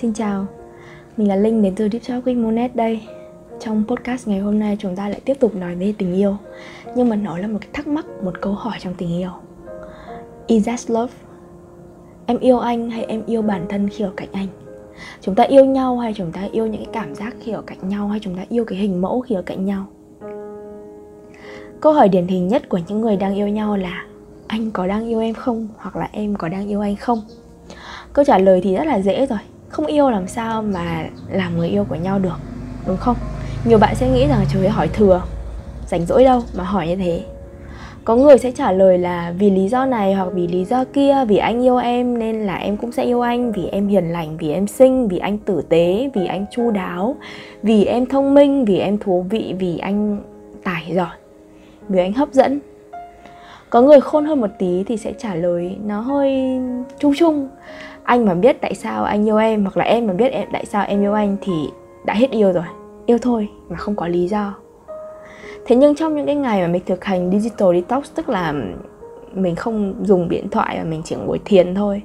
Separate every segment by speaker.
Speaker 1: Xin chào, mình là Linh đến từ Deep Talk with Monet đây Trong podcast ngày hôm nay chúng ta lại tiếp tục nói về tình yêu Nhưng mà nó là một cái thắc mắc, một câu hỏi trong tình yêu Is that love? Em yêu anh hay em yêu bản thân khi ở cạnh anh? Chúng ta yêu nhau hay chúng ta yêu những cái cảm giác khi ở cạnh nhau Hay chúng ta yêu cái hình mẫu khi ở cạnh nhau? Câu hỏi điển hình nhất của những người đang yêu nhau là Anh có đang yêu em không? Hoặc là em có đang yêu anh không? Câu trả lời thì rất là dễ rồi không yêu làm sao mà làm người yêu của nhau được, đúng không? Nhiều bạn sẽ nghĩ rằng trời hỏi thừa, rảnh rỗi đâu mà hỏi như thế. Có người sẽ trả lời là vì lý do này hoặc vì lý do kia, vì anh yêu em nên là em cũng sẽ yêu anh, vì em hiền lành, vì em xinh, vì anh tử tế, vì anh chu đáo, vì em thông minh, vì em thú vị, vì anh tài giỏi. Vì anh hấp dẫn có người khôn hơn một tí thì sẽ trả lời nó hơi chung chung. Anh mà biết tại sao anh yêu em hoặc là em mà biết em, tại sao em yêu anh thì đã hết yêu rồi. Yêu thôi mà không có lý do. Thế nhưng trong những cái ngày mà mình thực hành digital detox, tức là mình không dùng điện thoại và mình chỉ ngồi thiền thôi,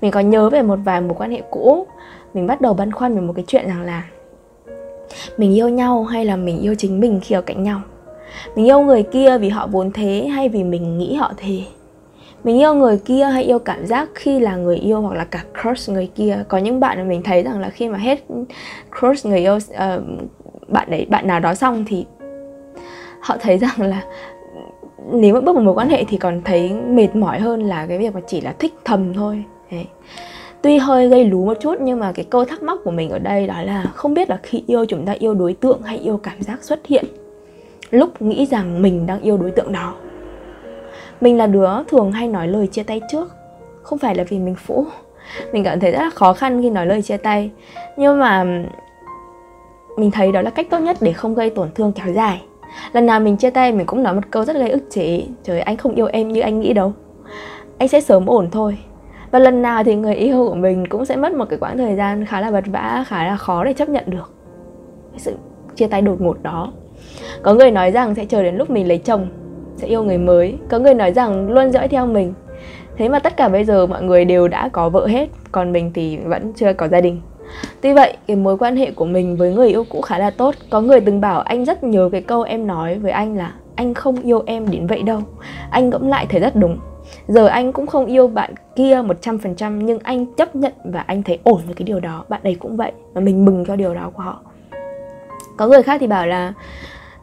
Speaker 1: mình có nhớ về một vài mối quan hệ cũ, mình bắt đầu băn khoăn về một cái chuyện rằng là mình yêu nhau hay là mình yêu chính mình khi ở cạnh nhau mình yêu người kia vì họ vốn thế hay vì mình nghĩ họ thế? Mình yêu người kia hay yêu cảm giác khi là người yêu hoặc là cả crush người kia? Có những bạn mà mình thấy rằng là khi mà hết crush người yêu uh, bạn đấy bạn nào đó xong thì họ thấy rằng là nếu mà bước vào mối quan hệ thì còn thấy mệt mỏi hơn là cái việc mà chỉ là thích thầm thôi. Đấy. tuy hơi gây lú một chút nhưng mà cái câu thắc mắc của mình ở đây đó là không biết là khi yêu chúng ta yêu đối tượng hay yêu cảm giác xuất hiện? Lúc nghĩ rằng mình đang yêu đối tượng đó. Mình là đứa thường hay nói lời chia tay trước, không phải là vì mình phũ mình cảm thấy rất là khó khăn khi nói lời chia tay, nhưng mà mình thấy đó là cách tốt nhất để không gây tổn thương kéo dài. Lần nào mình chia tay, mình cũng nói một câu rất gây ức chế, trời anh không yêu em như anh nghĩ đâu. Anh sẽ sớm ổn thôi. Và lần nào thì người yêu của mình cũng sẽ mất một cái quãng thời gian khá là vật vã khá là khó để chấp nhận được cái sự chia tay đột ngột đó có người nói rằng sẽ chờ đến lúc mình lấy chồng sẽ yêu người mới. Có người nói rằng luôn dõi theo mình. Thế mà tất cả bây giờ mọi người đều đã có vợ hết còn mình thì vẫn chưa có gia đình. Tuy vậy, cái mối quan hệ của mình với người yêu cũ khá là tốt. Có người từng bảo anh rất nhớ cái câu em nói với anh là Anh không yêu em đến vậy đâu. Anh ngẫm lại thấy rất đúng. Giờ anh cũng không yêu bạn kia 100% Nhưng anh chấp nhận và anh thấy ổn với cái điều đó. Bạn ấy cũng vậy Và mình mừng cho điều đó của họ. Có người khác thì bảo là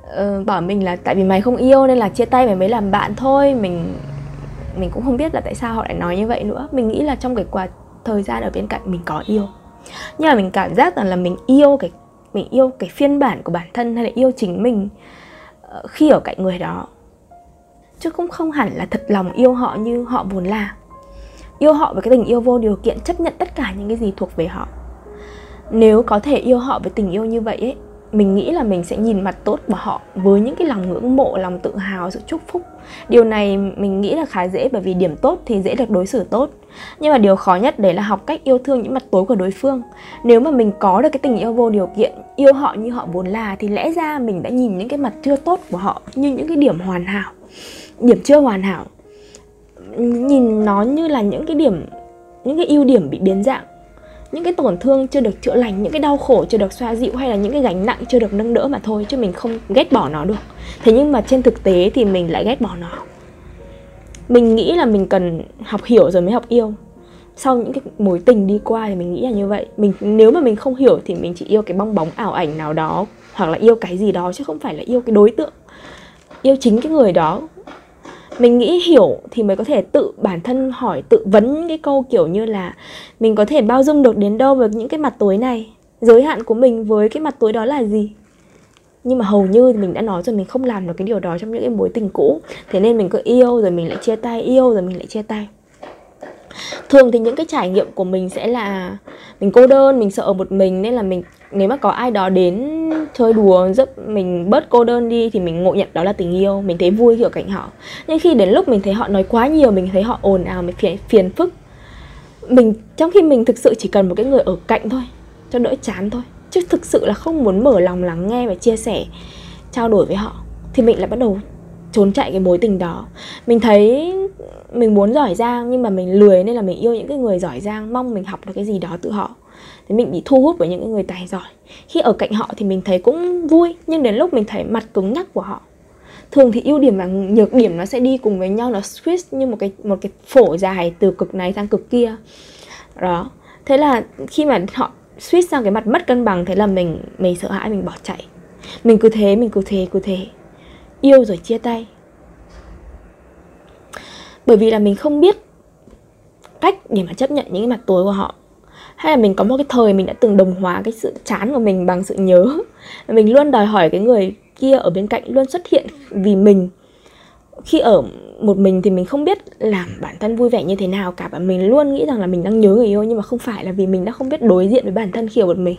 Speaker 1: uh, bảo mình là tại vì mày không yêu nên là chia tay mày mới làm bạn thôi. Mình mình cũng không biết là tại sao họ lại nói như vậy nữa. Mình nghĩ là trong cái quá thời gian ở bên cạnh mình có yêu. Nhưng mà mình cảm giác rằng là mình yêu cái mình yêu cái phiên bản của bản thân hay là yêu chính mình ờ, khi ở cạnh người đó. Chứ cũng không hẳn là thật lòng yêu họ như họ vốn là. Yêu họ với cái tình yêu vô điều kiện chấp nhận tất cả những cái gì thuộc về họ. Nếu có thể yêu họ với tình yêu như vậy ấy mình nghĩ là mình sẽ nhìn mặt tốt của họ với những cái lòng ngưỡng mộ, lòng tự hào, sự chúc phúc. Điều này mình nghĩ là khá dễ bởi vì điểm tốt thì dễ được đối xử tốt. Nhưng mà điều khó nhất đấy là học cách yêu thương những mặt tối của đối phương. Nếu mà mình có được cái tình yêu vô điều kiện, yêu họ như họ vốn là thì lẽ ra mình đã nhìn những cái mặt chưa tốt của họ như những cái điểm hoàn hảo, điểm chưa hoàn hảo. Nhìn nó như là những cái điểm, những cái ưu điểm bị biến dạng những cái tổn thương chưa được chữa lành, những cái đau khổ chưa được xoa dịu hay là những cái gánh nặng chưa được nâng đỡ mà thôi, chứ mình không ghét bỏ nó được. Thế nhưng mà trên thực tế thì mình lại ghét bỏ nó. Mình nghĩ là mình cần học hiểu rồi mới học yêu. Sau những cái mối tình đi qua thì mình nghĩ là như vậy. Mình, nếu mà mình không hiểu thì mình chỉ yêu cái bong bóng ảo ảnh nào đó, hoặc là yêu cái gì đó, chứ không phải là yêu cái đối tượng, yêu chính cái người đó mình nghĩ hiểu thì mới có thể tự bản thân hỏi, tự vấn cái câu kiểu như là mình có thể bao dung được đến đâu với những cái mặt tối này? Giới hạn của mình với cái mặt tối đó là gì? Nhưng mà hầu như mình đã nói rồi, mình không làm được cái điều đó trong những cái mối tình cũ. Thế nên mình cứ yêu rồi mình lại chia tay, yêu rồi mình lại chia tay. Thường thì những cái trải nghiệm của mình sẽ là mình cô đơn, mình sợ ở một mình, nên là mình nếu mà có ai đó đến chơi đùa giúp mình bớt cô đơn đi thì mình ngộ nhận đó là tình yêu mình thấy vui khi ở cạnh họ. Nhưng khi đến lúc mình thấy họ nói quá nhiều mình thấy họ ồn ào mình phiền, phiền phức. Mình trong khi mình thực sự chỉ cần một cái người ở cạnh thôi cho đỡ chán thôi chứ thực sự là không muốn mở lòng lắng nghe và chia sẻ trao đổi với họ thì mình lại bắt đầu trốn chạy cái mối tình đó. Mình thấy mình muốn giỏi giang nhưng mà mình lười nên là mình yêu những cái người giỏi giang mong mình học được cái gì đó từ họ thì mình bị thu hút bởi những người tài giỏi. Khi ở cạnh họ thì mình thấy cũng vui, nhưng đến lúc mình thấy mặt cứng nhắc của họ. Thường thì ưu điểm và nhược điểm nó sẽ đi cùng với nhau, nó switch như một cái một cái phổ dài từ cực này sang cực kia. Đó. Thế là khi mà họ switch sang cái mặt mất cân bằng, thế là mình mình sợ hãi, mình bỏ chạy. Mình cứ thế, mình cứ thế cứ thế. Yêu rồi chia tay. Bởi vì là mình không biết cách để mà chấp nhận những cái mặt tối của họ hay là mình có một cái thời mình đã từng đồng hóa cái sự chán của mình bằng sự nhớ. Mình luôn đòi hỏi cái người kia ở bên cạnh luôn xuất hiện vì mình. Khi ở một mình thì mình không biết làm bản thân vui vẻ như thế nào cả và mình luôn nghĩ rằng là mình đang nhớ người yêu nhưng mà không phải là vì mình đã không biết đối diện với bản thân khi ở một mình.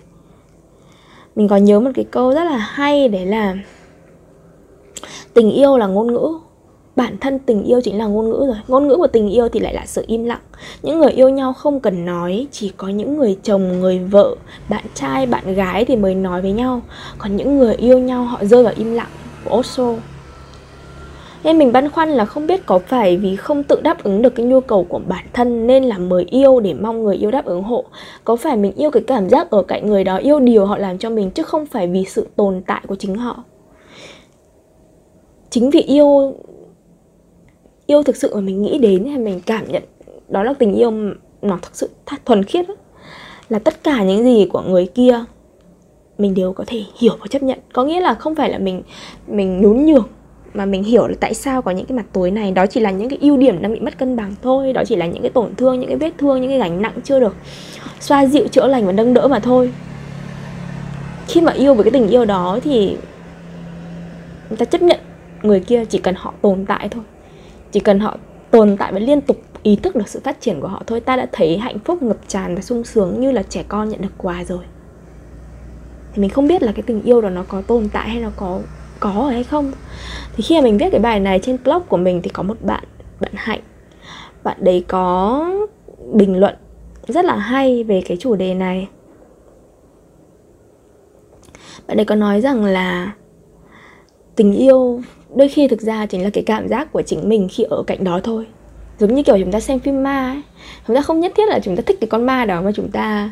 Speaker 1: Mình có nhớ một cái câu rất là hay, đấy là tình yêu là ngôn ngữ bản thân tình yêu chính là ngôn ngữ rồi. Ngôn ngữ của tình yêu thì lại là sự im lặng. Những người yêu nhau không cần nói, chỉ có những người chồng, người vợ, bạn trai, bạn gái thì mới nói với nhau. Còn những người yêu nhau, họ rơi vào im lặng của Osho nên mình băn khoăn là không biết có phải vì không tự đáp ứng được cái nhu cầu của bản thân nên là mời yêu để mong người yêu đáp ứng hộ. Có phải mình yêu cái cảm giác ở cạnh người đó yêu điều họ làm cho mình chứ không phải vì sự tồn tại của chính họ? Chính vì yêu yêu thực sự mà mình nghĩ đến hay mình cảm nhận đó là tình yêu nó thực sự thuần khiết đó. là tất cả những gì của người kia mình đều có thể hiểu và chấp nhận. Có nghĩa là không phải là mình mình nhún nhường mà mình hiểu là tại sao có những cái mặt tối này. Đó chỉ là những cái ưu điểm đang bị mất cân bằng thôi, đó chỉ là những cái tổn thương, những cái vết thương, những cái gánh nặng chưa được xoa dịu, chữa lành và nâng đỡ mà thôi. Khi mà yêu với cái tình yêu đó thì người ta chấp nhận người kia chỉ cần họ tồn tại thôi chỉ cần họ tồn tại và liên tục ý thức được sự phát triển của họ thôi, ta đã thấy hạnh phúc ngập tràn và sung sướng như là trẻ con nhận được quà rồi. Thì mình không biết là cái tình yêu đó nó có tồn tại hay nó có có hay không. Thì khi mà mình viết cái bài này trên blog của mình thì có một bạn bạn hạnh. Bạn đấy có bình luận rất là hay về cái chủ đề này. Bạn ấy có nói rằng là tình yêu đôi khi thực ra chính là cái cảm giác của chính mình khi ở cạnh đó thôi. Giống như kiểu chúng ta xem phim ma ấy chúng ta không nhất thiết là chúng ta thích cái con ma đó mà chúng ta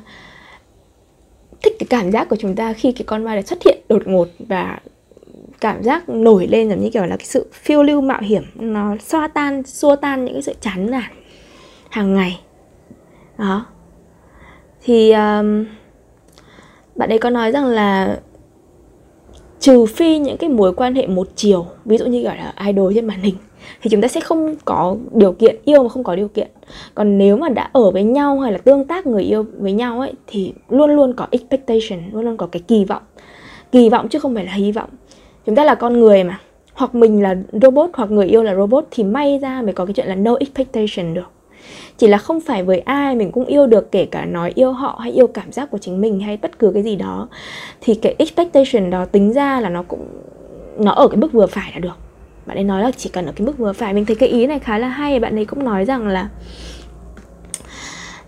Speaker 1: thích cái cảm giác của chúng ta khi cái con ma đó xuất hiện đột ngột và cảm giác nổi lên giống như kiểu là cái sự phiêu lưu mạo hiểm nó xoa tan xua tan những cái sự chán nản hàng ngày. Đó. Thì um, bạn ấy có nói rằng là trừ phi những cái mối quan hệ một chiều, ví dụ như gọi là idol trên màn hình, thì chúng ta sẽ không có điều kiện, yêu mà không có điều kiện. Còn nếu mà đã ở với nhau hay là tương tác người yêu với nhau ấy, thì luôn luôn có expectation, luôn luôn có cái kỳ vọng. Kỳ vọng chứ không phải là hy vọng. Chúng ta là con người mà. Hoặc mình là robot, hoặc người yêu là robot, thì may ra mới có cái chuyện là no expectation được chỉ là không phải với ai mình cũng yêu được kể cả nói yêu họ hay yêu cảm giác của chính mình hay bất cứ cái gì đó. Thì cái expectation đó tính ra là nó cũng nó ở cái mức vừa phải là được. Bạn ấy nói là chỉ cần ở cái mức vừa phải. Mình thấy cái ý này khá là hay. Bạn ấy cũng nói rằng là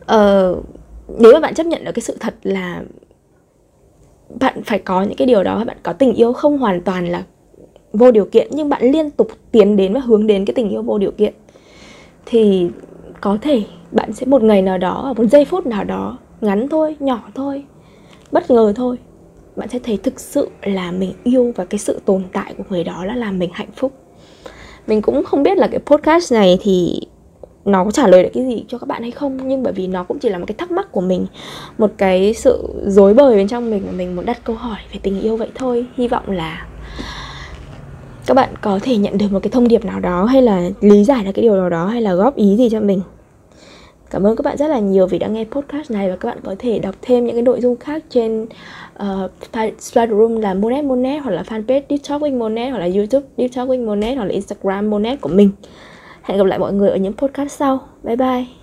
Speaker 1: uh, nếu mà bạn chấp nhận được cái sự thật là bạn phải có những cái điều đó bạn có tình yêu không hoàn toàn là vô điều kiện nhưng bạn liên tục tiến đến và hướng đến cái tình yêu vô điều kiện thì có thể bạn sẽ một ngày nào đó, ở một giây phút nào đó, ngắn thôi, nhỏ thôi, bất ngờ thôi, bạn sẽ thấy thực sự là mình yêu và cái sự tồn tại của người đó đã làm mình hạnh phúc. Mình cũng không biết là cái podcast này thì nó có trả lời được cái gì cho các bạn hay không, nhưng bởi vì nó cũng chỉ là một cái thắc mắc của mình, một cái sự dối bời bên trong mình mà mình muốn đặt câu hỏi về tình yêu vậy thôi. Hy vọng là các bạn có thể nhận được một cái thông điệp nào đó hay là lý giải được cái điều nào đó hay là góp ý gì cho mình cảm ơn các bạn rất là nhiều vì đã nghe podcast này và các bạn có thể đọc thêm những cái nội dung khác trên ờ, uh, Room là Monet Monet hoặc là fanpage Deep Talk with Monet hoặc là YouTube Deep Talk with Monet hoặc là Instagram Monet của mình. Hẹn gặp lại mọi người ở những podcast sau. Bye bye.